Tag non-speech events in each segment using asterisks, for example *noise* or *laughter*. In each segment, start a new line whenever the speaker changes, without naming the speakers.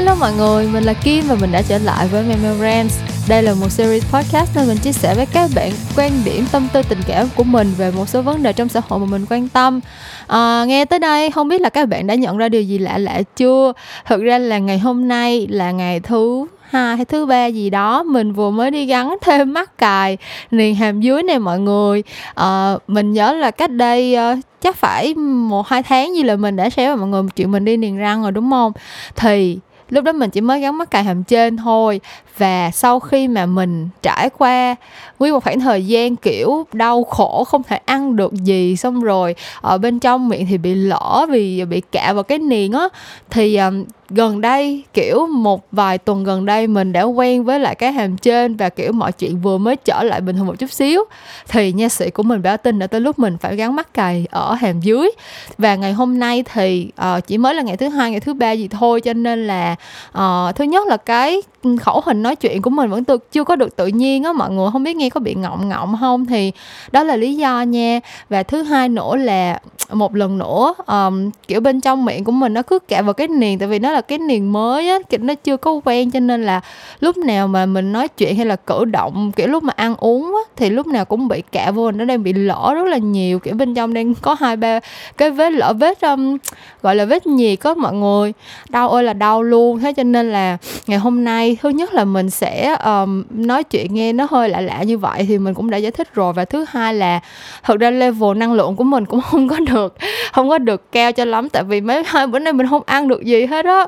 Hello mọi người, mình là Kim và mình đã trở lại với Memorance. Đây là một series podcast nơi mình chia sẻ với các bạn quan điểm, tâm tư, tình cảm của mình về một số vấn đề trong xã hội mà mình quan tâm. À, nghe tới đây, không biết là các bạn đã nhận ra điều gì lạ lạ chưa? Thực ra là ngày hôm nay là ngày thứ hai hay thứ ba gì đó mình vừa mới đi gắn *laughs* thêm mắt cài niềng hàm dưới này mọi người à, mình nhớ là cách đây uh, chắc phải một hai tháng gì là mình đã share với mọi người chuyện mình đi niềng răng rồi đúng không thì lúc đó mình chỉ mới gắn mắt cài hàm trên thôi và sau khi mà mình trải qua nguyên một khoảng thời gian kiểu đau khổ không thể ăn được gì xong rồi ở bên trong miệng thì bị lỡ vì bị cạ vào cái niền á thì um, gần đây kiểu một vài tuần gần đây mình đã quen với lại cái hàm trên và kiểu mọi chuyện vừa mới trở lại bình thường một chút xíu. Thì nha sĩ của mình báo tin đã tới lúc mình phải gắn mắt cài ở hàm dưới. Và ngày hôm nay thì uh, chỉ mới là ngày thứ hai ngày thứ ba gì thôi cho nên là uh, thứ nhất là cái khẩu hình nói chuyện của mình vẫn tự, chưa có được tự nhiên á mọi người không biết nghe có bị ngọng ngọng không thì đó là lý do nha. Và thứ hai nữa là một lần nữa um, kiểu bên trong miệng của mình nó cứ kẹt vào cái niềng tại vì nó là cái niềng mới á nó chưa có quen cho nên là lúc nào mà mình nói chuyện hay là cử động kiểu lúc mà ăn uống á thì lúc nào cũng bị kẹt vô nó đang bị lỡ rất là nhiều kiểu bên trong đang có hai ba cái vết lỡ vết um, gọi là vết nhiệt có mọi người. Đau ơi là đau luôn thế cho nên là ngày hôm nay thứ nhất là mình sẽ um, nói chuyện nghe nó hơi lạ lạ như vậy thì mình cũng đã giải thích rồi. Và thứ hai là thực ra level năng lượng của mình cũng *laughs* không có được không có được cao cho lắm. Tại vì mấy hai bữa nay mình không ăn được gì hết á.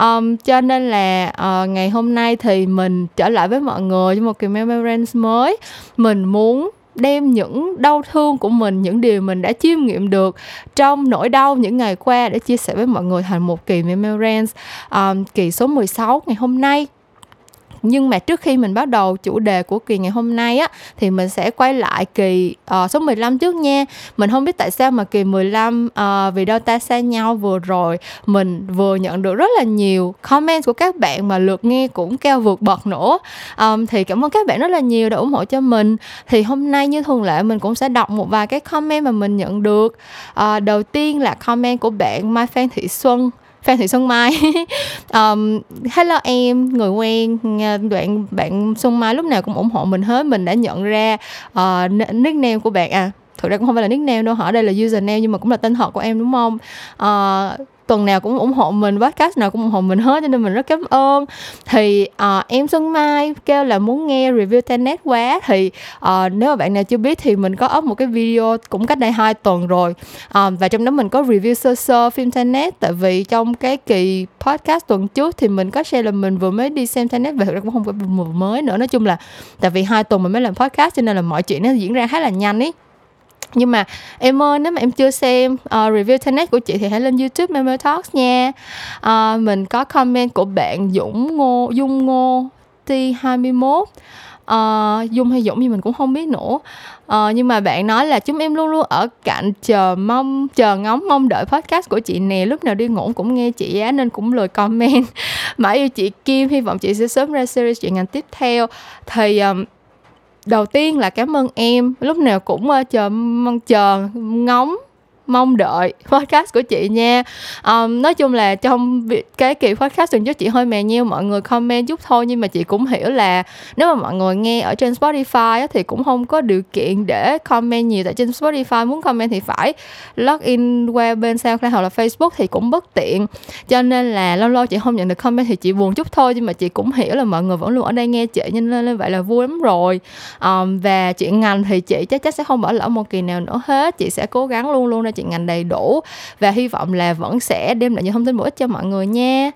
Um, cho nên là uh, ngày hôm nay thì mình trở lại với mọi người với một kỳ memorance mới. Mình muốn đem những đau thương của mình những điều mình đã chiêm nghiệm được trong nỗi đau những ngày qua để chia sẻ với mọi người thành một kỳ memorance um, kỳ số 16 ngày hôm nay nhưng mà trước khi mình bắt đầu chủ đề của kỳ ngày hôm nay á thì mình sẽ quay lại kỳ uh, số 15 trước nha. Mình không biết tại sao mà kỳ 15 uh, ờ, vì đâu ta xa nhau vừa rồi mình vừa nhận được rất là nhiều comment của các bạn mà lượt nghe cũng cao vượt bậc nữa. Um, thì cảm ơn các bạn rất là nhiều đã ủng hộ cho mình. Thì hôm nay như thường lệ mình cũng sẽ đọc một vài cái comment mà mình nhận được. Uh, đầu tiên là comment của bạn Mai Phan Thị Xuân. Phan Thị Xuân Mai. *laughs* Um, Hello em, người quen ờ, Đoạn bạn Xuân Mai lúc nào cũng ủng hộ mình hết Mình đã nhận ra uh, nickname của bạn. À Thực ra cũng không phải là nickname đâu hả Đây là username nhưng mà cũng là tên thật của em đúng không? Uh, tuần nào cũng ủng hộ mình podcast nào cũng ủng hộ mình hết cho nên mình rất cảm ơn. Thì uh, em Xuân Mai kêu là muốn nghe review Tenet quá. Thì uh, nếu mà bạn nào chưa biết thì mình có up một cái video cũng cách đây hai tuần rồi. Uh, và trong đó mình có review sơ sơ phim Tenet tại vì trong cái kỳ podcast tuần trước thì mình có share là mình vừa mới đi xem Tenet và thực ra cũng không phải vừa mới nữa. Nói chung là tại vì hai tuần mình mới làm podcast cho nên là mọi chuyện nó diễn ra khá là nhanh ý nhưng mà em ơi nếu mà em chưa xem uh, review tennis của chị thì hãy lên YouTube Memo Talks nha. Uh, mình có comment của bạn Dũng Ngô Dung Ngô T21 uh, ờ, Dung hay Dũng gì mình cũng không biết nữa. Uh, nhưng mà bạn nói là chúng em luôn luôn ở cạnh chờ mong chờ ngóng mong đợi podcast của chị nè. Lúc nào đi ngủ cũng nghe chị á nên cũng lời comment. *laughs* Mãi yêu chị Kim hy vọng chị sẽ sớm ra series chuyện ngành tiếp theo. Thì um, đầu tiên là cảm ơn em lúc nào cũng ờ, chờ mong chờ ngóng mong đợi podcast của chị nha. Um, nói chung là trong cái kỳ podcast tuần trước chị hơi mè nhiêu mọi người comment chút thôi nhưng mà chị cũng hiểu là nếu mà mọi người nghe ở trên Spotify á, thì cũng không có điều kiện để comment nhiều. Tại trên Spotify muốn comment thì phải login qua bên SoundCloud hoặc là Facebook thì cũng bất tiện. Cho nên là lâu lâu chị không nhận được comment thì chị buồn chút thôi nhưng mà chị cũng hiểu là mọi người vẫn luôn ở đây nghe chị nên lên vậy là vui lắm rồi. Um, và chuyện ngành thì chị chắc chắn sẽ không bỏ lỡ một kỳ nào nữa hết. Chị sẽ cố gắng luôn luôn ra chị ngành đầy đủ. Và hy vọng là vẫn sẽ đem lại những thông tin bổ ích cho mọi người nha.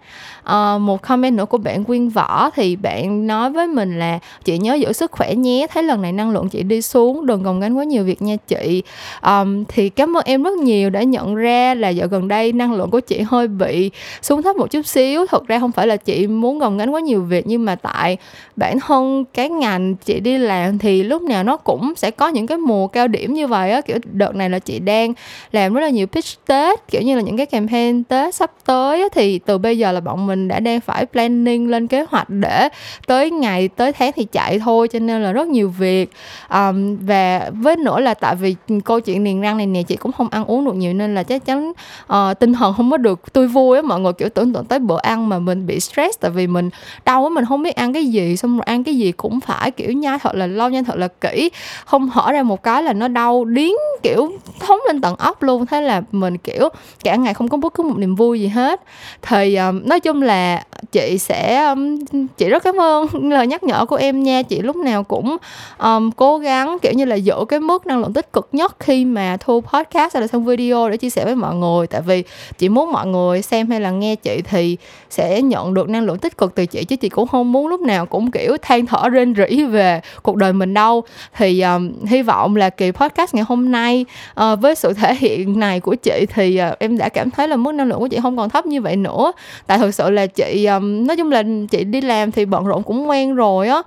À, một comment nữa của bạn quyên võ thì bạn nói với mình là chị nhớ giữ sức khỏe nhé thấy lần này năng lượng chị đi xuống đừng gồng gánh quá nhiều việc nha chị. Um, thì cảm ơn em rất nhiều đã nhận ra là dạo gần đây năng lượng của chị hơi bị xuống thấp một chút xíu. Thật ra không phải là chị muốn gồng gánh quá nhiều việc nhưng mà tại bản thân cái ngành chị đi làm thì lúc nào nó cũng sẽ có những cái mùa cao điểm như vậy á. Kiểu đợt này là chị đang làm rất là nhiều pitch tết kiểu như là những cái campaign tết sắp tới thì từ bây giờ là bọn mình đã đang phải planning lên kế hoạch để tới ngày tới tháng thì chạy thôi cho nên là rất nhiều việc. Um, và với nữa là tại vì câu chuyện niềng răng này nè chị cũng không ăn uống được nhiều nên là chắc chắn uh, tinh thần không có được tươi vui á mọi người kiểu tưởng tượng tới bữa ăn mà mình bị stress tại vì mình đau á mình không biết ăn cái gì xong rồi ăn cái gì cũng phải kiểu nhai thật là lâu nhai thật là kỹ không hở ra một cái là nó đau điến kiểu thống lên tận ốc luôn thế là mình kiểu cả ngày không có bất cứ một niềm vui gì hết. Thì um, nói chung là chị sẽ um, chị rất cảm ơn lời nhắc nhở của em nha. Chị lúc nào cũng um, cố gắng kiểu như là giữ cái mức năng lượng tích cực nhất khi mà thu podcast hay là xong video để chia sẻ với mọi người. Tại vì chị muốn mọi người xem hay là nghe chị thì sẽ nhận được năng lượng tích cực từ chị chứ chị cũng không muốn lúc nào cũng kiểu than thở rên rỉ về cuộc đời mình đâu. Thì um, hy vọng là kỳ podcast ngày hôm nay uh, với sự thể hiện này của chị thì uh, em đã cảm thấy là mức năng lượng của chị không còn thấp như vậy nữa. Tại thực sự là chị ờ, um, nói chung là chị đi làm thì bận rộn cũng quen rồi á.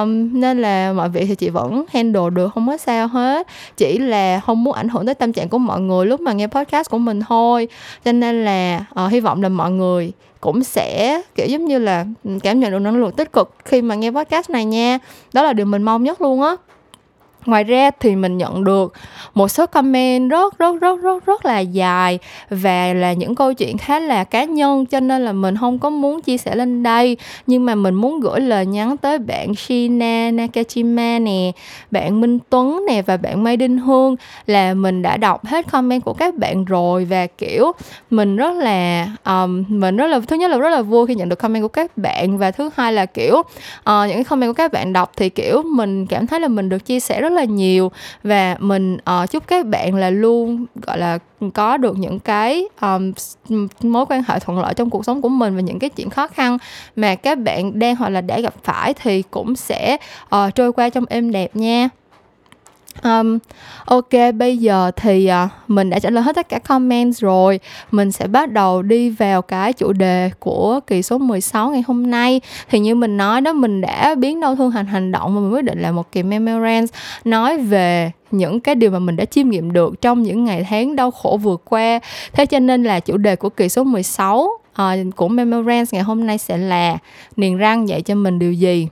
Um, nên là mọi việc thì chị vẫn handle được không có sao hết. Chỉ là không muốn ảnh hưởng tới tâm trạng của mọi người lúc mà nghe podcast của mình thôi. Cho nên là uh, hy vọng là mọi người cũng sẽ kiểu giống như là cảm nhận được năng lượng tích cực khi mà nghe podcast này nha. Đó là điều mình mong nhất luôn á ngoài ra thì mình nhận được một số comment rất rất rất rất rất là dài và là những câu chuyện khá là cá nhân cho nên là mình không có muốn chia sẻ lên đây. Nhưng mà mình muốn gửi lời nhắn tới bạn Shina Nakajima nè bạn Minh Tuấn nè và bạn Mai Đinh Hương là mình đã đọc hết comment của các bạn rồi và kiểu mình rất là um, mình rất là thứ nhất là rất là vui khi nhận được comment của các bạn và thứ hai là kiểu uh, những cái comment của các bạn đọc thì kiểu mình cảm thấy là mình được chia sẻ rất là nhiều. Và mình uh, chúc các bạn là luôn gọi là có được những cái um, mối quan hệ thuận lợi trong cuộc sống của mình và những cái chuyện khó khăn mà các bạn đang hoặc là đã gặp phải thì cũng sẽ uh, trôi qua trong êm đẹp nha. Um, ok bây giờ thì uh, mình đã trả lời hết tất cả comments rồi. Mình sẽ bắt đầu đi vào cái chủ đề của kỳ số 16 ngày hôm nay. Thì như mình nói đó mình đã biến đau thương thành hành động Và mình quyết định là một kỳ memorand nói về những cái điều mà mình đã chiêm nghiệm được trong những ngày tháng đau khổ vừa qua. Thế cho nên là chủ đề của kỳ số 16 uh, ờ, của Memorance ngày hôm nay sẽ là Niềng răng dạy cho mình điều gì?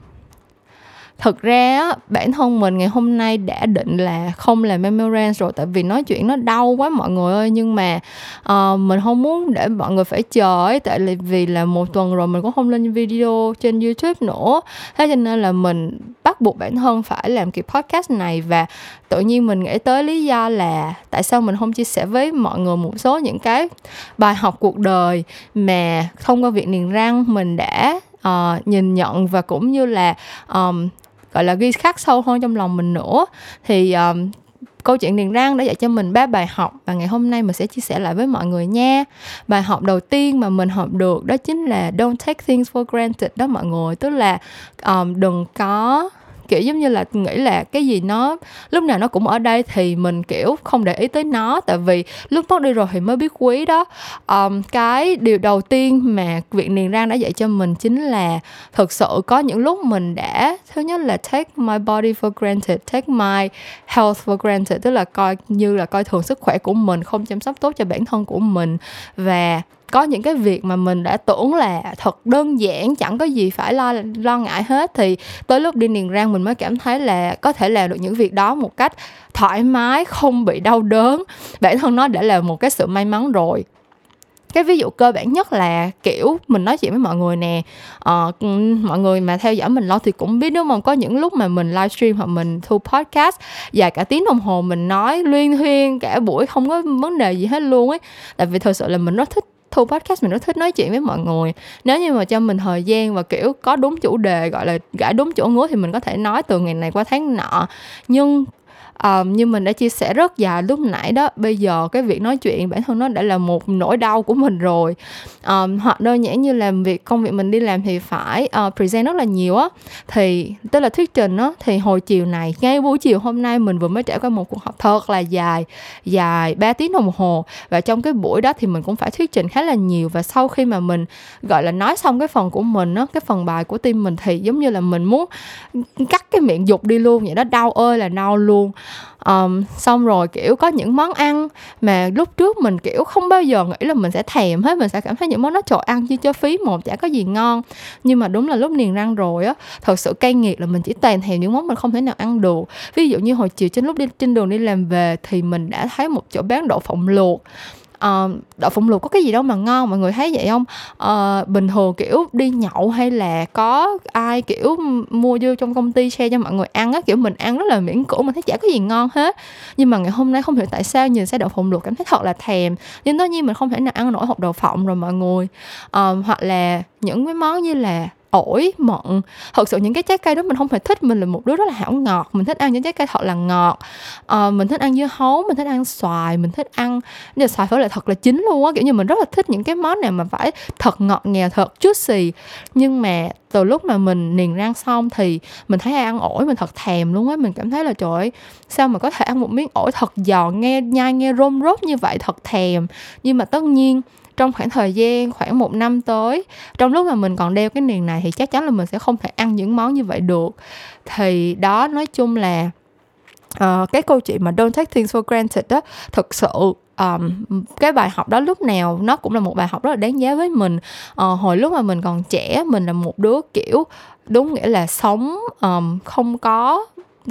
Thực ra bản thân mình ngày hôm nay đã định là không làm memorand rồi tại vì nói chuyện nó đau quá mọi người ơi. Nhưng mà uh, mình không muốn để mọi người phải chờ ấy tại vì là một tuần rồi mình cũng không lên video trên youtube nữa. Thế cho nên là mình bắt buộc bản thân phải làm kỳ podcast này và tự nhiên mình nghĩ tới lý do là tại sao mình không chia sẻ với mọi người một số những cái bài học cuộc đời mà thông qua việc niềng răng mình đã uh, nhìn nhận và cũng như là um, gọi là ghi khắc sâu hơn trong lòng mình nữa. Thì um, câu chuyện niềng răng đã dạy cho mình ba bài học và ngày hôm nay mình sẽ chia sẻ lại với mọi người nha. Bài học đầu tiên mà mình học được đó chính là don't take things for granted đó mọi người. Tức là um, đừng có kiểu giống như là nghĩ là cái gì nó lúc nào nó cũng ở đây thì mình kiểu không để ý tới nó. Tại vì lúc mất đi rồi thì mới biết quý đó. Um, cái điều đầu tiên mà viện niềng răng đã dạy cho mình chính là thực sự có những lúc mình đã thứ nhất là take my body for granted take my health for granted tức là coi như là coi thường sức khỏe của mình không chăm sóc tốt cho bản thân của mình. Và có những cái việc mà mình đã tưởng là thật đơn giản chẳng có gì phải lo lo ngại hết thì tới lúc đi niềng răng mình mới cảm thấy là có thể làm được những việc đó một cách thoải mái không bị đau đớn. Bản thân nó đã là một cái sự may mắn rồi. Cái ví dụ cơ bản nhất là kiểu mình nói chuyện với mọi người nè uh, mọi người mà theo dõi mình lâu thì cũng biết đúng không có những lúc mà mình livestream hoặc mình thu podcast dài cả tiếng đồng hồ mình nói luyên thuyên cả buổi không có vấn đề gì hết luôn ấy. Tại vì thật sự là mình rất thích thu podcast mình rất thích nói chuyện với mọi người. Nếu như mà cho mình thời gian và, kiểu, có đúng chủ đề, gọi là gãi đúng chỗ ngứa thì mình có thể nói từ ngày này qua tháng nọ. Nhưng um, như mình đã chia sẻ rất dài lúc nãy đó bây giờ cái việc nói chuyện bản thân nó đã là một nỗi đau của mình rồi. Um, hoặc đơn giản như làm việc công việc mình đi làm thì phải uh, present rất là nhiều á. Thì tức là thuyết trình á thì hồi chiều này ngay buổi chiều hôm nay mình vừa mới trải qua một cuộc họp thật là dài dài 3 tiếng đồng hồ. Và trong cái buổi đó thì mình cũng phải thuyết trình khá là nhiều. Và sau khi mà mình gọi là nói xong cái phần của mình á cái phần bài của team mình thì giống như là mình muốn cắt cái miệng dục đi luôn vậy đó. Đau ơi là đau luôn um, xong rồi kiểu có những món ăn mà lúc trước mình kiểu không bao giờ nghĩ là mình sẽ thèm hết mình sẽ cảm thấy những món đó trời ăn chứ cho phí một chả có gì ngon. Nhưng mà đúng là lúc niềng răng rồi á thật sự cay nghiệt là mình chỉ toàn thèm những món mình không thể nào ăn được. Ví dụ như hồi chiều trên lúc đi trên đường đi làm về thì mình đã thấy một chỗ bán đậu phộng luộc uh, đậu phộng luộc có cái gì đâu mà ngon mọi người thấy vậy không? Uh, bình thường kiểu đi nhậu hay là có ai kiểu mua vô trong công ty share cho mọi người ăn á kiểu mình ăn rất là miễn cưỡng mình thấy chả có gì ngon hết. Nhưng mà ngày hôm nay không hiểu tại sao nhìn xe đậu phộng luộc cảm thấy thật là thèm. Nhưng tất nhiên mình không thể nào ăn nổi hộp đậu phộng rồi mọi người. Uh, hoặc là những cái món như là ổi mận. Thật sự những cái trái cây đó mình không phải thích mình là một đứa rất là hảo ngọt. Mình thích ăn những trái cây thật là ngọt. À, mình thích ăn dưa hấu mình thích ăn xoài mình thích ăn nhưng xoài phải là thật là chín luôn á. Kiểu như mình rất là thích những cái món này mà phải thật ngọt ngào thật juicy. Nhưng mà từ lúc mà mình niềng răng xong thì mình thấy ai ăn ổi mình thật thèm luôn á. Mình cảm thấy là trời ơi sao mà có thể ăn một miếng ổi thật giòn nghe nhai nghe rôm rốt như vậy thật thèm. Nhưng mà tất nhiên trong khoảng thời gian khoảng một năm tới. Trong lúc mà mình còn đeo cái niềng này thì chắc chắn là mình sẽ không thể ăn những món như vậy được. Thì đó nói chung là uh, cái câu chuyện mà don't take things for granted đó thực sự um, cái bài học đó lúc nào nó cũng là một bài học rất là đáng giá với mình. Uh, hồi lúc mà mình còn trẻ mình là một đứa kiểu đúng nghĩa là sống um, không có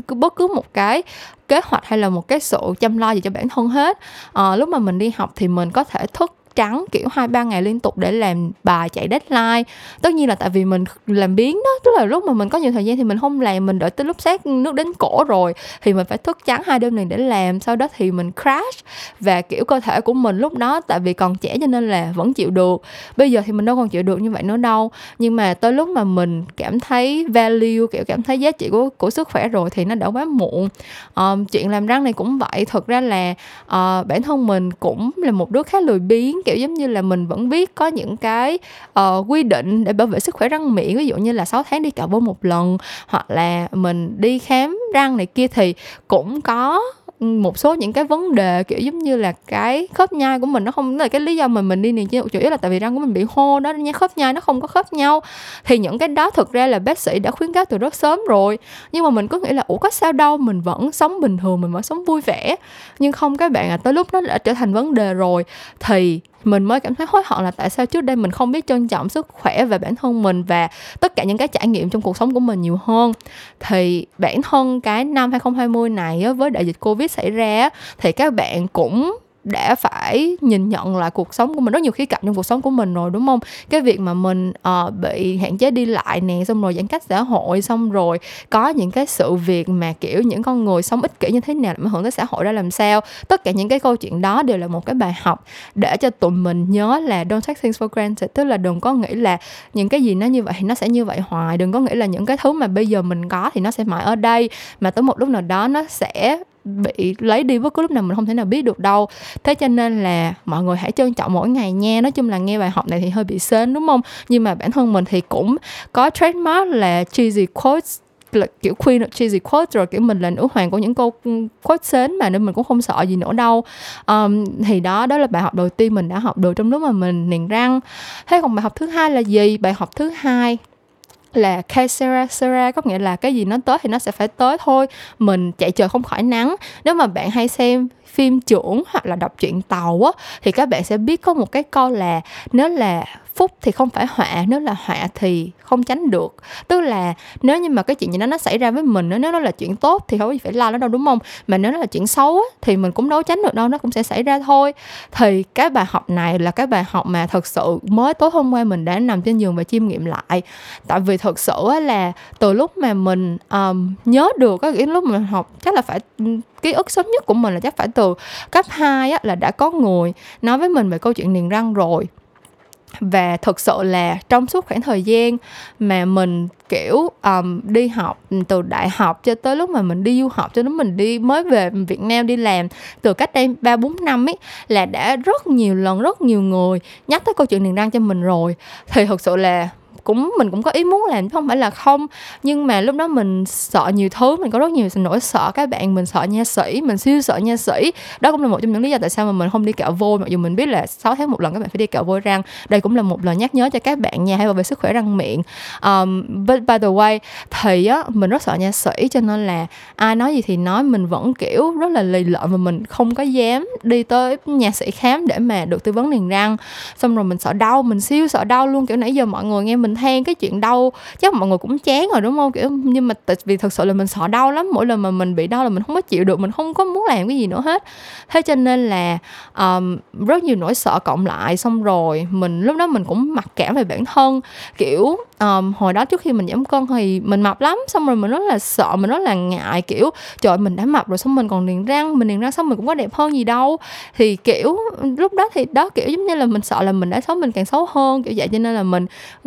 cứ bất cứ một cái kế hoạch hay là một cái sự chăm lo gì cho bản thân hết. À, lúc mà mình đi học thì mình có thể thức trắng kiểu hai ba ngày liên tục để làm bài chạy deadline. Tất nhiên là tại vì mình làm biến đó tức là lúc mà mình có nhiều thời gian thì mình không làm mình đợi tới lúc xét nước đến cổ rồi thì mình phải thức trắng hai đêm liền để làm sau đó thì mình crash. Và kiểu cơ thể của mình lúc đó tại vì còn trẻ cho nên là vẫn chịu được. Bây giờ thì mình đâu còn chịu được như vậy nữa đâu. Nhưng mà tới lúc mà mình cảm thấy value kiểu cảm thấy giá trị của của sức khỏe rồi thì nó đã quá muộn. Um, chuyện làm răng này cũng vậy. Thực ra là uh, bản thân mình cũng là một đứa khá lười biếng kiểu giống như là mình vẫn biết có những cái uh, quy định để bảo vệ sức khỏe răng miệng ví dụ như là 6 tháng đi cạo bông một lần hoặc là mình đi khám răng này kia thì cũng có ừ, một số những cái vấn đề kiểu giống như là cái khớp nhai của mình nó không là cái lý do mà mình đi niềng chủ yếu là tại vì răng của mình bị hô đó nha khớp nhai nó không có khớp nhau. Thì những cái đó thực ra là bác sĩ đã khuyến cáo từ rất sớm rồi nhưng mà mình cứ nghĩ là ủa có sao đâu mình vẫn sống bình thường mình vẫn sống vui vẻ. Nhưng không các bạn à tới lúc nó đã trở thành vấn đề rồi thì mình mới cảm thấy hối hận là tại sao trước đây mình không biết trân trọng sức khỏe và bản thân mình và tất cả những cái trải nghiệm trong cuộc sống của mình nhiều hơn. Thì bản thân cái năm 2020 này với đại dịch Covid xảy ra thì các bạn cũng đã phải nhìn nhận lại cuộc sống của mình rất nhiều khía cạnh trong cuộc sống của mình rồi đúng không? Cái việc mà mình uh, bị hạn chế đi lại nè xong rồi giãn cách xã hội xong rồi có những cái sự việc mà kiểu những con người sống ích kỷ như thế nào ảnh hưởng tới xã hội ra làm sao? Tất cả những cái câu chuyện đó đều là một cái bài học để cho tụi mình nhớ là don't take things for granted tức là đừng có nghĩ là những cái gì nó như vậy nó sẽ như vậy hoài đừng có nghĩ là những cái thứ mà bây giờ mình có thì nó sẽ mãi ở đây mà tới một lúc nào đó nó sẽ bị lấy đi bất cứ lúc nào mình không thể nào biết được đâu. Thế cho nên là mọi người hãy trân trọng mỗi ngày nha. Nói chung là nghe bài học này thì hơi bị sến đúng không? Nhưng mà bản thân mình thì cũng có trademark là cheesy quotes là kiểu queen of cheesy quotes rồi kiểu mình là nữ hoàng của những câu quote sến mà nên mình cũng không sợ gì nữa đâu. Um, thì đó đó là bài học đầu tiên mình đã học được trong lúc mà mình niềng răng. Thế còn bài học thứ hai là gì? Bài học thứ hai là Caesara Sera có nghĩa là cái gì nó tới thì nó sẽ phải tới thôi. Mình chạy trời không khỏi nắng. Nếu mà bạn hay xem phim trưởng hoặc là đọc truyện tàu á, thì các bạn sẽ biết có một cái câu là, nếu là phúc thì không phải họa nếu là họa thì không tránh được. Tức là nếu như mà cái chuyện gì đó nó xảy ra với mình nếu nó là chuyện tốt thì không phải lo nó đâu đúng không? Mà nếu nó là chuyện xấu á, thì mình cũng đâu tránh được đâu nó cũng sẽ xảy ra thôi. Thì cái bài học này là cái bài học mà thật sự mới tối hôm qua mình đã nằm trên giường và chiêm nghiệm lại. Tại vì thật sự là từ lúc mà mình um, nhớ được cái lúc mà mình học chắc là phải ký ức sớm nhất của mình là chắc phải từ cấp 2 á, là đã có người nói với mình về câu chuyện niềng răng rồi và thực sự là trong suốt khoảng thời gian mà mình kiểu um, đi học từ đại học cho tới lúc mà mình đi du học cho đến mình đi mới về Việt Nam đi làm từ cách đây ba bốn năm ấy là đã rất nhiều lần rất nhiều người nhắc tới câu chuyện niềng răng cho mình rồi. Thì thực sự là cũng mình cũng có ý muốn làm chứ không phải là không. Nhưng mà lúc đó mình sợ nhiều thứ mình có rất nhiều nỗi sợ. Các bạn mình sợ nha sĩ mình siêu sợ nha sĩ. Đó cũng là một trong những lý do tại sao mà mình không đi cạo vôi mặc dù mình biết là 6 tháng một lần các bạn phải đi cạo vôi răng. Đây cũng là một lời nhắc nhớ cho các bạn nha hãy bảo vệ sức khỏe răng miệng. Um, but by the way thì á mình rất sợ nha sĩ cho nên là ai nói gì thì nói. Mình vẫn kiểu rất là lì lợm và mình không có dám đi tới nhà sĩ khám để mà được tư vấn niềng răng. Xong rồi mình sợ đau mình siêu sợ đau luôn. Kiểu nãy giờ mọi người nghe mình than cái chuyện đau chắc mọi người cũng chán rồi đúng không? Kiểu nhưng mà tại vì thật sự là mình sợ đau lắm mỗi lần mà mình bị đau là mình không có chịu được mình không có muốn làm cái gì nữa hết. Thế cho nên là um, rất nhiều nỗi sợ cộng lại xong rồi mình lúc đó mình cũng mặc cảm về bản thân. Kiểu um, hồi đó trước khi mình giảm cân thì mình mập lắm xong rồi mình rất là sợ mình rất là ngại kiểu trời mình đã mập rồi xong mình còn niềng răng mình niềng răng xong mình cũng có đẹp hơn gì đâu. Thì kiểu lúc đó thì đó kiểu giống như là mình sợ là mình đã xấu mình càng xấu hơn kiểu vậy cho nên là mình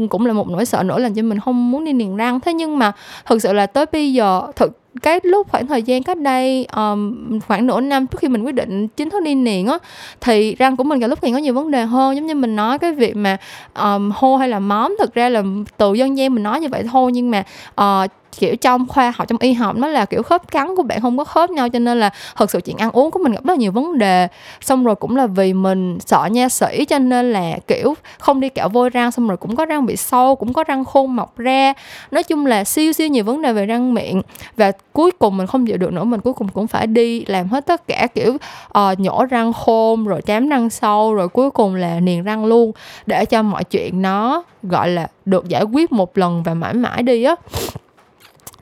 cũng là một nỗi sợ nữa làm cho mình không muốn đi niềng răng. Thế nhưng mà thực sự là tới bây giờ thực cái lúc khoảng thời gian cách đây um, khoảng nửa năm trước khi mình quyết định chính thức đi niền á thì răng của mình cả lúc thì có nhiều vấn đề hơn. Giống như mình nói cái việc mà um, hô hay là móm thực ra là từ dân gian mình nói như vậy thôi nhưng mà uh, kiểu trong khoa học trong y học nó là kiểu khớp cắn của bạn không có khớp nhau cho nên là thật sự chuyện ăn uống của mình gặp rất là nhiều vấn đề. Xong rồi cũng là vì mình sợ nha sĩ cho nên là kiểu không đi kẹo vôi răng xong rồi cũng có răng bị sâu cũng có răng khôn mọc ra. Nói chung là siêu siêu nhiều vấn đề về răng miệng. Và cuối cùng mình không chịu được nữa mình cuối cùng cũng phải đi làm hết tất cả kiểu uh, nhổ răng khôn rồi chám răng sâu rồi cuối cùng là niềng răng luôn để cho mọi chuyện nó gọi là được giải quyết một lần và mãi mãi đi á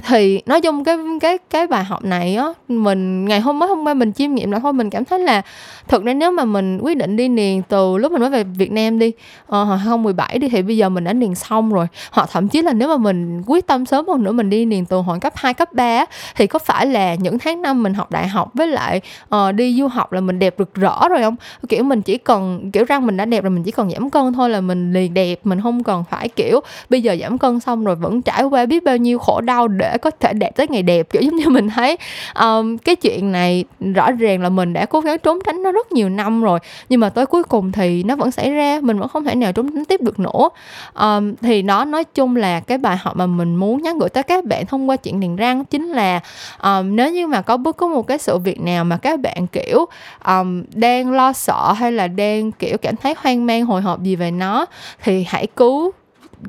thì nói chung cái cái cái bài học này á mình ngày hôm mới hôm qua mình chiêm nghiệm là thôi mình cảm thấy là thực ra nếu mà mình quyết định đi niền từ lúc mình mới về Việt Nam đi ờ, uh, 2017 đi thì bây giờ mình đã niền xong rồi. Hoặc thậm chí là nếu mà mình quyết tâm sớm hơn nữa mình đi niền từ hồi cấp 2, cấp 3 thì có phải là những tháng năm mình học đại học với lại uh, đi du học là mình đẹp rực rỡ rồi không? Kiểu mình chỉ cần kiểu răng mình đã đẹp rồi mình chỉ cần giảm cân thôi là mình liền đẹp mình không cần phải kiểu bây giờ giảm cân xong rồi vẫn trải qua biết bao nhiêu khổ đau để có thể đẹp tới ngày đẹp kiểu giống như mình thấy um, cái chuyện này rõ ràng là mình đã cố gắng trốn tránh nó rất nhiều năm rồi nhưng mà tới cuối cùng thì nó vẫn xảy ra mình vẫn không thể nào trốn tránh tiếp được nữa. Um, thì nó nói chung là cái bài học mà mình muốn nhắn gửi tới các bạn thông qua chuyện niềng răng chính là um, nếu như mà có bất cứ một cái sự việc nào mà các bạn kiểu um, đang lo sợ hay là đang kiểu cảm thấy hoang mang hồi hộp gì về nó thì hãy cứu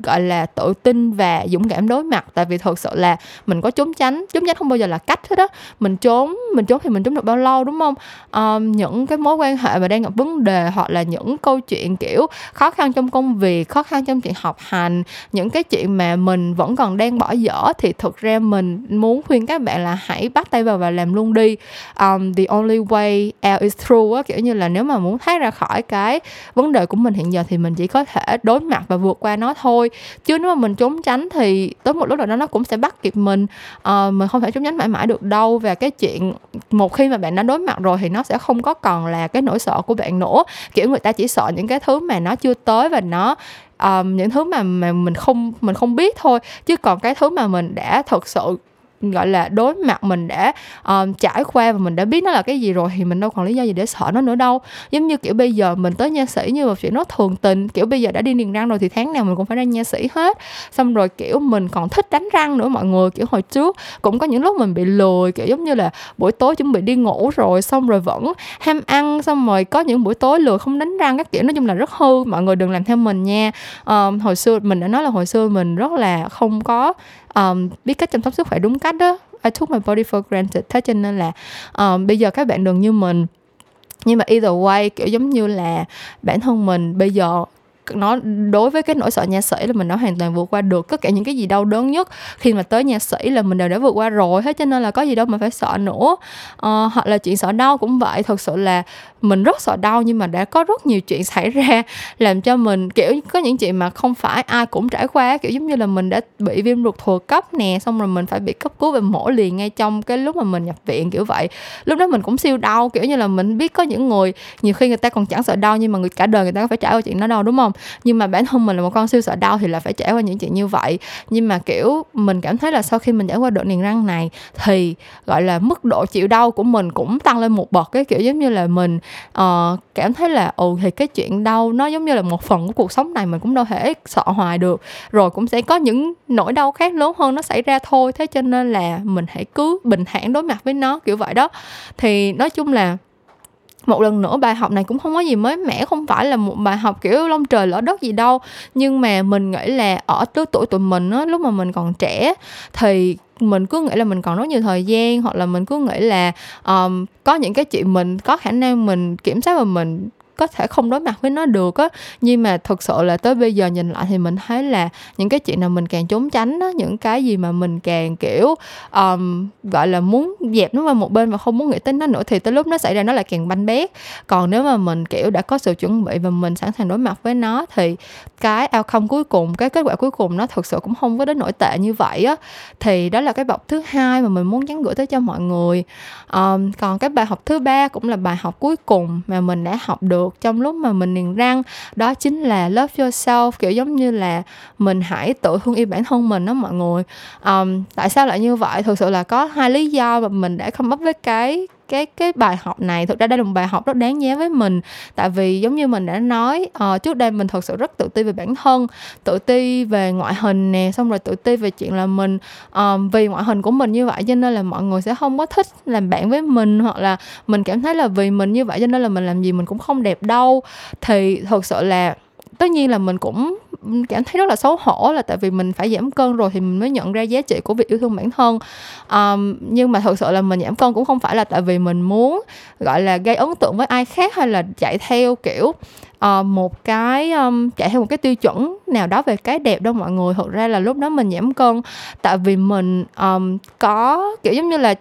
gọi là tự tin và dũng cảm đối mặt. Tại vì thật sự là mình có trốn tránh trốn tránh không bao giờ là cách hết đó mình trốn mình trốn thì mình trốn được bao lâu đúng không? Um, những cái mối quan hệ mà đang gặp vấn đề hoặc là những câu chuyện kiểu khó khăn trong công việc khó khăn trong chuyện học hành những cái chuyện mà mình vẫn còn đang bỏ dở thì thực ra mình muốn khuyên các bạn là hãy bắt tay vào và làm luôn đi. Um, the only way out is through á. Kiểu như là nếu mà muốn thoát ra khỏi cái vấn đề của mình hiện giờ thì mình chỉ có thể đối mặt và vượt qua nó thôi thôi. Chứ nếu mà mình trốn tránh thì tới một lúc nào đó nó cũng sẽ bắt kịp mình. À, mình không thể trốn tránh mãi mãi được đâu. Và cái chuyện một khi mà bạn đã đối mặt rồi thì nó sẽ không có còn là cái nỗi sợ của bạn nữa. Kiểu người ta chỉ sợ những cái thứ mà nó chưa tới và nó um, những thứ mà mà mình không mình không biết thôi. Chứ còn cái thứ mà mình đã thật sự gọi là đối mặt mình đã um, ờ, trải qua và mình đã biết nó là cái gì rồi thì mình đâu còn lý do gì để sợ nó nữa đâu. Giống như kiểu bây giờ mình tới nha sĩ như một chuyện nó thường tình kiểu bây giờ đã đi niềng răng rồi thì tháng nào mình cũng phải ra nha sĩ hết. Xong rồi kiểu mình còn thích đánh răng nữa mọi người kiểu hồi trước cũng có những lúc mình bị lười kiểu giống như là buổi tối chuẩn bị đi ngủ rồi xong rồi vẫn ham ăn xong rồi có những buổi tối lười không đánh răng các kiểu nói chung là rất hư mọi người đừng làm theo mình nha. Um, hồi xưa mình đã nói là hồi xưa mình rất là không có um, biết cách chăm sóc sức khỏe đúng cách đó. I took my body for granted. Thế cho nên là um, bây giờ các bạn đừng như mình. Nhưng mà either way kiểu giống như là bản thân mình bây giờ nó đối với cái nỗi sợ nha sĩ là mình đã hoàn toàn vượt qua được tất cả những cái gì đau đớn nhất. Khi mà tới nha sĩ là mình đều đã vượt qua rồi hết cho nên là có gì đâu mà phải sợ nữa. À, hoặc là chuyện sợ đau cũng vậy. Thật sự là mình rất sợ đau nhưng mà đã có rất nhiều chuyện xảy ra *laughs* làm cho mình kiểu có những chuyện mà không phải ai cũng trải qua kiểu giống như là mình đã bị viêm ruột thừa cấp nè xong rồi mình phải bị cấp cứu và mổ liền ngay trong cái lúc mà mình nhập viện kiểu vậy. Lúc đó mình cũng siêu đau kiểu như là mình biết có những người nhiều khi người ta còn chẳng sợ đau nhưng mà người cả đời người ta có phải trải qua chuyện đó đâu đúng không? Nhưng mà bản thân mình là một con siêu sợ đau thì là phải trải qua những chuyện như vậy. Nhưng mà kiểu mình cảm thấy là sau khi mình trải qua đợt niềng răng này thì gọi là mức độ chịu đau của mình cũng tăng lên một bậc cái kiểu giống như là mình uh, cảm thấy là ừ thì cái chuyện đau nó giống như là một phần của cuộc sống này mình cũng đâu thể sợ hoài được. Rồi cũng sẽ có những nỗi đau khác lớn hơn nó xảy ra thôi. Thế cho nên là mình hãy cứ bình thản đối mặt với nó kiểu vậy đó. Thì nói chung là một lần nữa bài học này cũng không có gì mới mẻ không phải là một bài học kiểu lông trời lỡ đất gì đâu. Nhưng mà mình nghĩ là ở lứa tuổi tụi mình á lúc mà mình còn trẻ thì mình cứ nghĩ là mình còn rất nhiều thời gian hoặc là mình cứ nghĩ là um, có những cái chuyện mình có khả năng mình kiểm soát và mình có thể không đối mặt với nó được á. Nhưng mà thực sự là tới bây giờ nhìn lại thì mình thấy là những cái chuyện nào mình càng trốn tránh á những cái gì mà mình càng kiểu um, gọi là muốn dẹp nó qua một bên và không muốn nghĩ tới nó nữa thì tới lúc nó xảy ra nó lại càng banh bét. Còn nếu mà mình kiểu đã có sự chuẩn bị và mình sẵn sàng đối mặt với nó thì cái outcome cuối cùng cái kết quả cuối cùng nó thực sự cũng không có đến nổi tệ như vậy á. Thì đó là cái bọc thứ hai mà mình muốn nhắn gửi tới cho mọi người. Um, còn cái bài học thứ ba cũng là bài học cuối cùng mà mình đã học được được trong lúc mà mình niềng răng. Đó chính là love yourself kiểu giống như là mình hãy tự thương yêu bản thân mình đó mọi người. Um, tại sao lại như vậy? Thực sự là có hai lý do mà mình đã không up với cái cái cái bài học này thực ra đây là một bài học rất đáng nhớ với mình. Tại vì giống như mình đã nói uh, trước đây mình thật sự rất tự ti về bản thân tự ti về ngoại hình nè xong rồi tự ti về chuyện là mình um, vì ngoại hình của mình như vậy cho nên là mọi người sẽ không có thích làm bạn với mình hoặc là mình cảm thấy là vì mình như vậy cho nên là mình làm gì mình cũng không đẹp đâu. Thì thật sự là tất nhiên là mình cũng cảm thấy rất là xấu hổ là tại vì mình phải giảm cân rồi thì mình mới nhận ra giá trị của việc yêu thương bản thân. Um, nhưng mà thật sự là mình giảm cân cũng không phải là tại vì mình muốn gọi là gây ấn tượng với ai khác hay là chạy theo kiểu uh, một cái um, chạy theo một cái tiêu chuẩn nào đó về cái đẹp đâu mọi người. Thực ra là lúc đó mình giảm cân tại vì mình um, có kiểu giống như là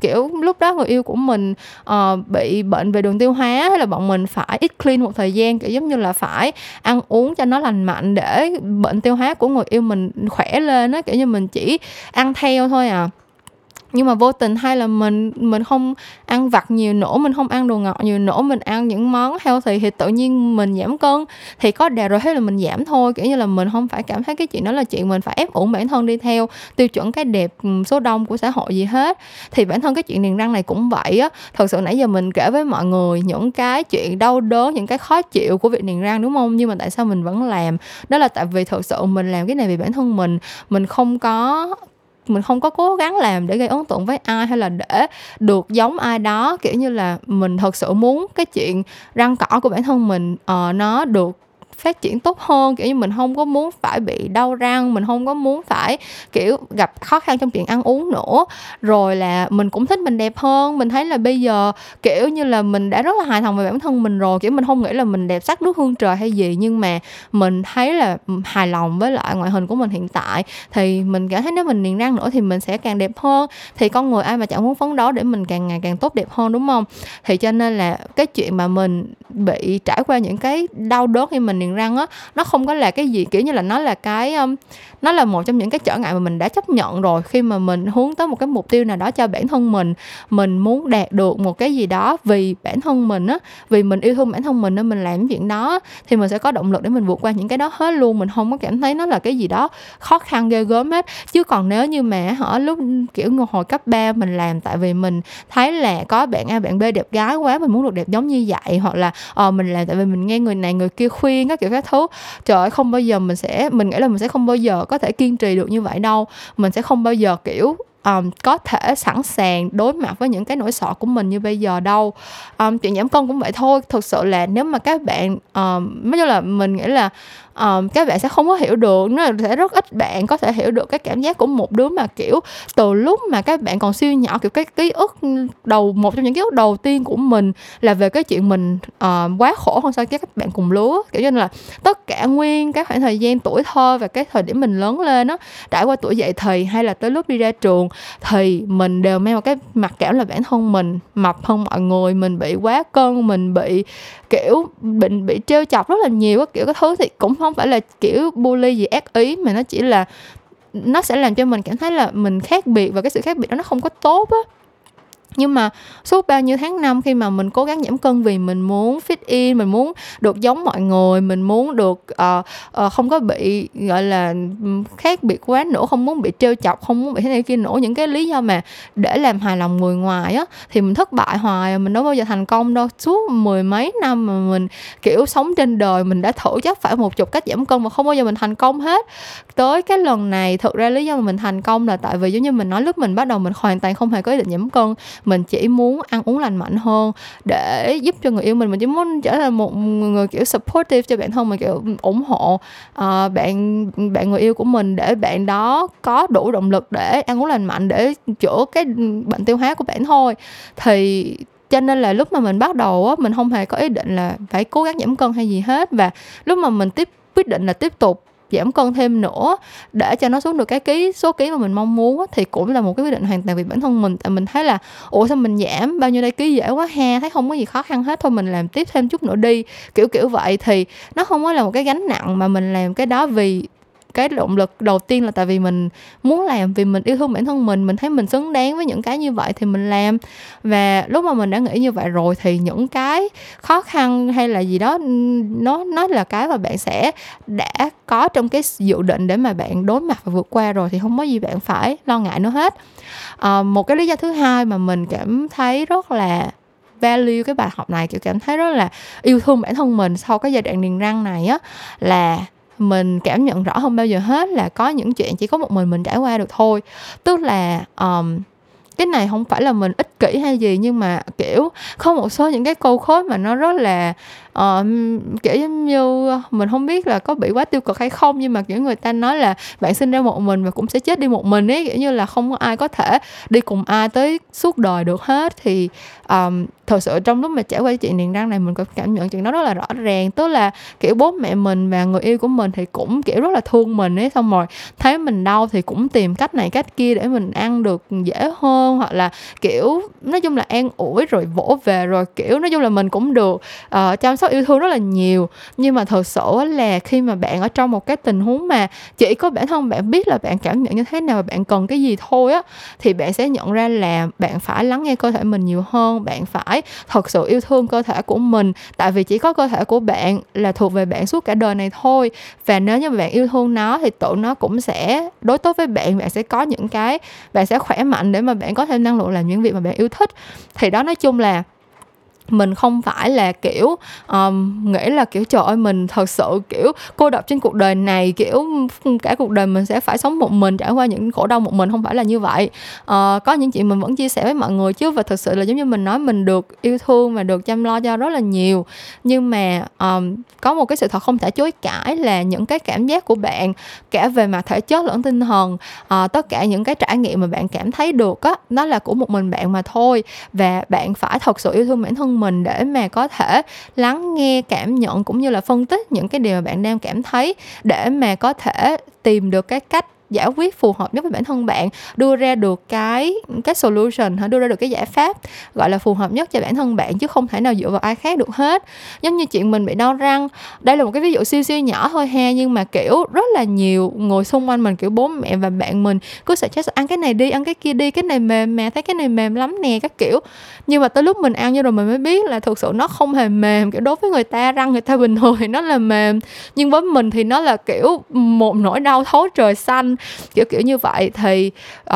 kiểu lúc đó người yêu của mình uh, bị bệnh về đường tiêu hóa hay là bọn mình phải ít clean một thời gian kiểu giống như là phải ăn uống cho nó lành mạnh để bệnh tiêu hóa của người yêu mình khỏe lên á kiểu như mình chỉ ăn theo thôi à nhưng mà vô tình hay là mình mình không ăn vặt nhiều nữa, mình không ăn đồ ngọt nhiều nữa, mình ăn những món healthy thì tự nhiên mình giảm cân. Thì có đẹp rồi thế là mình giảm thôi, kiểu như là mình không phải cảm thấy cái chuyện đó là chuyện mình phải ép ủng bản thân đi theo tiêu chuẩn cái đẹp ừ, số đông của xã hội gì hết. Thì bản thân cái chuyện niềng răng này cũng vậy á. Thật sự nãy giờ mình kể với mọi người những cái chuyện đau đớn, những cái khó chịu của việc niềng răng, đúng không? Nhưng mà tại sao mình vẫn làm? Đó là tại vì thật sự mình làm cái này vì bản thân mình. Mình không có mình không có cố gắng làm để gây ấn tượng với ai hay là để được giống ai đó. Kiểu như là mình thật sự muốn cái chuyện răng cỏ của bản thân mình uh, nó được phát triển tốt hơn, kiểu như mình không có muốn phải bị đau răng, mình không có muốn phải, kiểu, gặp khó khăn trong chuyện ăn uống nữa. Rồi là mình cũng thích mình đẹp hơn, mình thấy là bây giờ, kiểu như là mình đã rất là hài lòng về bản thân mình rồi, kiểu, mình không nghĩ là mình đẹp sắc nước hương trời hay gì, nhưng mà mình thấy là hài lòng với lại ngoại hình của mình hiện tại. Thì mình cảm thấy nếu mình niềng răng nữa thì mình sẽ càng đẹp hơn. Thì con người ai mà chẳng muốn phấn đấu để mình càng ngày càng tốt đẹp hơn, đúng không? Thì cho nên là cái chuyện mà mình bị trải qua những cái đau đớn khi mình niềng răng á nó không có là cái gì kiểu như là nó là cái um, nó là một trong những cái trở ngại mà mình đã chấp nhận rồi khi mà mình hướng tới một cái mục tiêu nào đó cho bản thân mình. Mình muốn đạt được một cái gì đó vì bản thân mình á vì mình yêu thương bản thân mình nên mình làm chuyện đó thì mình sẽ có động lực để mình vượt qua những cái đó hết luôn. Mình không có cảm thấy nó là cái gì đó khó khăn ghê gớm hết. Chứ còn nếu như mà hở lúc kiểu hồi cấp 3 mình làm tại vì mình thấy là có bạn A bạn B đẹp gái quá mình muốn được đẹp giống như vậy hoặc là ờ mình làm tại vì mình nghe người này người kia khuyên các kiểu các thứ. Trời ơi không bao giờ mình sẽ mình nghĩ là mình sẽ không bao giờ có thể kiên trì được như vậy đâu. Mình sẽ không bao giờ kiểu um, có thể sẵn sàng đối mặt với những cái nỗi sợ của mình như bây giờ đâu. Um, chuyện giảm cân cũng vậy thôi. Thực sự là nếu mà các bạn um, nói là mình nghĩ là um, các bạn sẽ không có hiểu được nó sẽ rất ít bạn có thể hiểu được cái cảm giác của một đứa mà kiểu từ lúc mà các bạn còn siêu nhỏ kiểu cái ký ức đầu một trong những ký ức đầu tiên của mình là về cái chuyện mình uh, quá khổ hơn so với các bạn cùng lứa. Kiểu như là tất cả nguyên cái khoảng thời gian tuổi thơ và cái thời điểm mình lớn lên đó trải qua tuổi dậy thì hay là tới lúc đi ra trường thì mình đều mang một cái mặt cảm là bản thân mình mập hơn mọi người mình bị quá cân mình bị kiểu bệnh bị trêu chọc rất là nhiều các kiểu cái thứ thì cũng không không phải là, kiểu, bully gì ác ý, mà nó chỉ là, nó sẽ làm cho mình cảm thấy là mình khác biệt và cái sự khác biệt đó nó không có tốt á nhưng mà suốt bao nhiêu tháng năm khi mà mình cố gắng giảm cân vì mình muốn fit in mình muốn được giống mọi người mình muốn được uh, uh, không có bị gọi là ừ, khác biệt quá nữa không muốn bị trêu chọc không muốn bị thế này kia nữa những cái lý do mà để làm hài lòng người ngoài á thì mình thất bại hoài mình đâu bao giờ thành công đâu. Suốt mười mấy năm mà mình kiểu sống trên đời mình đã thử chắc phải một chục cách giảm cân mà không bao giờ mình thành công hết. Tới cái lần này thực ra lý do mà mình thành công là tại vì giống như mình nói lúc mình bắt đầu mình hoàn toàn không hề có ý định giảm cân mình chỉ muốn ăn uống lành mạnh hơn để giúp cho người yêu mình. Mình chỉ muốn trở thành một người kiểu supportive cho bản thân mình kiểu ủng hộ uh, bạn bạn người yêu của mình để bạn đó có đủ động lực để ăn uống lành mạnh để chữa cái bệnh tiêu hóa của bạn thôi. Thì cho nên là lúc mà mình bắt đầu á mình không hề có ý định là phải cố gắng giảm cân hay gì hết. Và lúc mà mình tiếp quyết định là tiếp tục giảm cân thêm nữa, để cho nó xuống được cái ký, số ký mà mình mong muốn thì cũng là một cái quyết định hoàn toàn vì bản thân mình. Tại mình thấy là, ủa sao mình giảm bao nhiêu đây, ký dễ quá ha, thấy không có gì khó khăn hết, thôi mình làm tiếp thêm chút nữa đi, kiểu kiểu vậy. Thì nó không có là một cái gánh nặng mà mình làm cái đó vì cái động lực đầu tiên là tại vì mình muốn làm vì mình yêu thương bản thân mình mình thấy mình xứng đáng với những cái như vậy thì mình làm. Và lúc mà mình đã nghĩ như vậy rồi thì những cái khó khăn hay là gì đó nó nó là cái mà bạn sẽ đã có trong cái dự định để mà bạn đối mặt và vượt qua rồi thì không có gì bạn phải lo ngại nữa hết. À, một cái lý do thứ hai mà mình cảm thấy rất là value cái bài học này kiểu cảm thấy rất là yêu thương bản thân mình sau cái giai đoạn niềng răng này á là mình cảm nhận rõ hơn bao giờ hết là có những chuyện chỉ có một mình mình trải qua được thôi. Tức là um, cái này không phải là mình ích kỷ hay gì nhưng mà kiểu có một số những cái câu khối mà nó rất là uh, kiểu giống như mình không biết là có bị quá tiêu cực hay không nhưng mà kiểu người ta nói là bạn sinh ra một mình và cũng sẽ chết đi một mình ấy kiểu như là không có ai có thể đi cùng ai tới suốt đời được hết. Thì um, thật sự trong lúc mà trải qua chuyện niềng răng này mình có cảm nhận chuyện đó rất là rõ ràng. Tức là kiểu bố mẹ mình và người yêu của mình thì cũng kiểu rất là thương mình ấy. Xong rồi thấy mình đau thì cũng tìm cách này cách kia để mình ăn được dễ hơn hoặc là kiểu nói chung là an ủi rồi vỗ về rồi kiểu nói chung là mình cũng được uh, chăm sóc số yêu thương rất là nhiều. Nhưng mà thật sự là khi mà bạn ở trong một cái tình huống mà chỉ có bản thân bạn biết là bạn cảm nhận như thế nào và bạn cần cái gì thôi á, thì bạn sẽ nhận ra là bạn phải lắng nghe cơ thể mình nhiều hơn, bạn phải thật sự yêu thương cơ thể của mình. Tại vì chỉ có cơ thể của bạn là thuộc về bạn suốt cả đời này thôi. Và nếu như bạn yêu thương nó thì tự nó cũng sẽ, đối tốt với bạn bạn sẽ có những cái, bạn sẽ khỏe mạnh để mà bạn có thêm năng lượng làm những việc mà bạn yêu thích. Thì đó nói chung là mình không phải là kiểu um, nghĩ là kiểu trời ơi mình thật sự kiểu cô độc trên cuộc đời này kiểu cả cuộc đời mình sẽ phải sống một mình trải qua những khổ đau một mình không phải là như vậy. Uh, có những chuyện mình vẫn chia sẻ với mọi người chứ và thật sự là giống như mình nói mình được yêu thương và được chăm lo cho rất là nhiều. Nhưng mà um, có một cái sự thật không thể chối cãi là những cái cảm giác của bạn cả về mặt thể chất lẫn tinh thần uh, tất cả những cái trải nghiệm mà bạn cảm thấy được á nó là của một mình bạn mà thôi. Và bạn phải thật sự yêu thương bản thân mình để mà có thể lắng nghe cảm nhận cũng như là phân tích những cái điều mà bạn đang cảm thấy để mà có thể tìm được cái cách giải quyết phù hợp nhất với bản thân bạn, đưa ra được cái cái solution hả? Đưa ra được cái giải pháp, gọi là phù hợp nhất cho bản thân bạn chứ không thể nào dựa vào ai khác được hết. Giống như chuyện mình bị đau răng, đây là một cái ví dụ siêu siêu nhỏ thôi ha, nhưng mà, kiểu, rất là nhiều người xung quanh mình, kiểu, bố mẹ và bạn mình cứ sợ chết ăn cái này đi, ăn cái kia đi, cái này mềm mà, thấy cái này mềm lắm nè, các kiểu. Nhưng mà tới lúc mình ăn như rồi mình mới biết là thực sự nó không hề mềm, kiểu, đối với người ta, răng người ta bình thường thì nó là mềm, nhưng với mình thì nó là, kiểu, một nỗi đau thấu trời xanh kiểu kiểu như vậy. Thì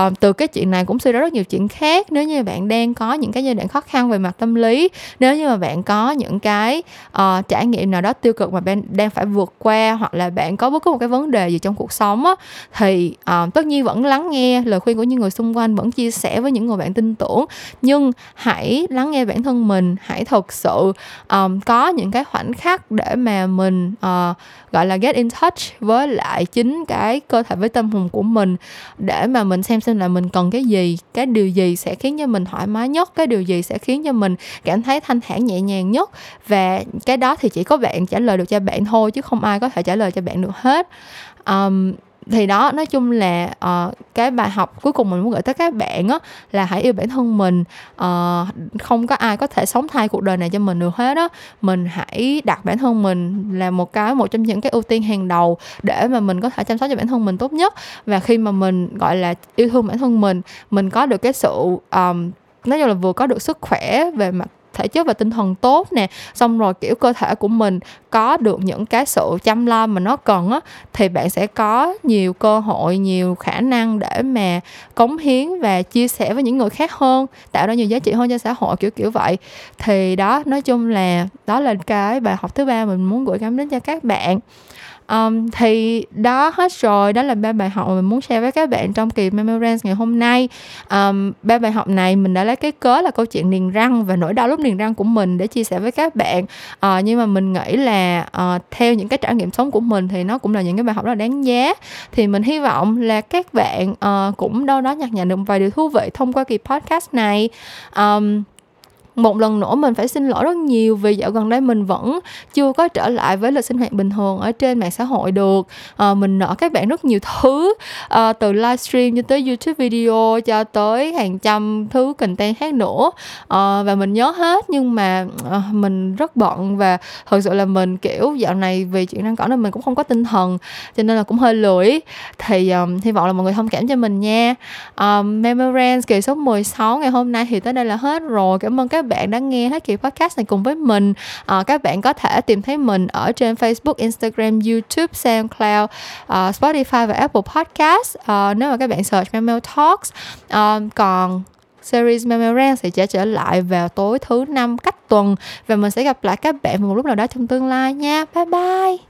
uh, từ cái chuyện này cũng suy ra rất nhiều chuyện khác. Nếu như bạn đang có những cái giai đoạn khó khăn về mặt tâm lý nếu như mà bạn có những cái uh, trải nghiệm nào đó tiêu cực mà bạn đang phải vượt qua hoặc là bạn có bất cứ một cái vấn đề gì trong cuộc sống á, thì uh, tất nhiên vẫn lắng nghe lời khuyên của những người xung quanh vẫn chia sẻ với những người bạn tin tưởng. Nhưng hãy lắng nghe bản thân mình hãy thật sự um, có những cái khoảnh khắc để mà mình uh, gọi là get in touch với lại chính cái cơ thể với tâm hồn của mình để mà mình xem xem là mình cần cái gì. Cái điều gì sẽ khiến cho mình thoải mái nhất? Cái điều gì sẽ khiến cho mình cảm thấy thanh thản nhẹ nhàng nhất? Và cái đó thì chỉ có bạn trả lời được cho bạn thôi chứ không ai có thể trả lời cho bạn được hết. Um, thì đó nói chung là uh, cái bài học cuối cùng mình muốn gửi tới các bạn á là hãy yêu bản thân mình. Uh, không có ai có thể sống thay cuộc đời này cho mình được hết á. Mình hãy đặt bản thân mình là một cái một trong những cái ưu tiên hàng đầu để mà mình có thể chăm sóc cho bản thân mình tốt nhất. Và khi mà mình gọi là yêu thương bản thân mình mình có được cái sự um, nói chung là vừa có được sức khỏe về mặt thể chất và tinh thần tốt nè. Xong rồi, kiểu, cơ thể của mình có được những cái sự chăm lo mà nó cần á, thì bạn sẽ có nhiều cơ hội, nhiều khả năng để mà cống hiến và chia sẻ với những người khác hơn, tạo ra nhiều giá trị hơn cho xã hội, kiểu kiểu vậy. Thì đó, nói chung là, đó là cái bài học thứ ba mình muốn gửi gắm đến cho các bạn um, thì đó hết rồi. Đó là ba bài học mà mình muốn share với các bạn trong kỳ Memorance ngày hôm nay. Um, ba bài học này mình đã lấy cái cớ là câu chuyện niềng răng và nỗi đau lúc niềng răng của mình để chia sẻ với các bạn. Uh, nhưng mà mình nghĩ là uh, theo những cái trải nghiệm sống của mình thì nó cũng là những cái bài học rất là đáng giá. Thì mình hy vọng là các bạn uh, cũng đâu đó nhặt nhạnh được vài điều thú vị thông qua kỳ podcast này. Um, một lần nữa mình phải xin lỗi rất nhiều vì dạo gần đây mình vẫn chưa có trở lại với lịch sinh hoạt bình thường ở trên mạng xã hội được. À, mình nợ các bạn rất nhiều thứ à, từ livestream cho tới youtube video cho tới hàng trăm thứ content khác nữa. À, và mình nhớ hết nhưng mà à, mình rất bận và thật sự là mình kiểu dạo này vì chuyện đang cỏ nên mình cũng không có tinh thần cho nên là cũng hơi lười. Thì um, hy vọng là mọi người thông cảm cho mình nha. Um, Memorance kỳ số 16 ngày hôm nay thì tới đây là hết rồi. Cảm ơn các các bạn đã nghe hết kỳ podcast này cùng với mình. À, các bạn có thể tìm thấy mình ở trên Facebook, Instagram, YouTube, SoundCloud, uh, Spotify và Apple Podcast. Uh, nếu mà các bạn search Memo Talks. Uh, còn series Memorand sẽ sẽ trở lại vào tối thứ năm cách tuần và mình sẽ gặp lại các bạn vào một lúc nào đó trong tương lai nha. Bye bye!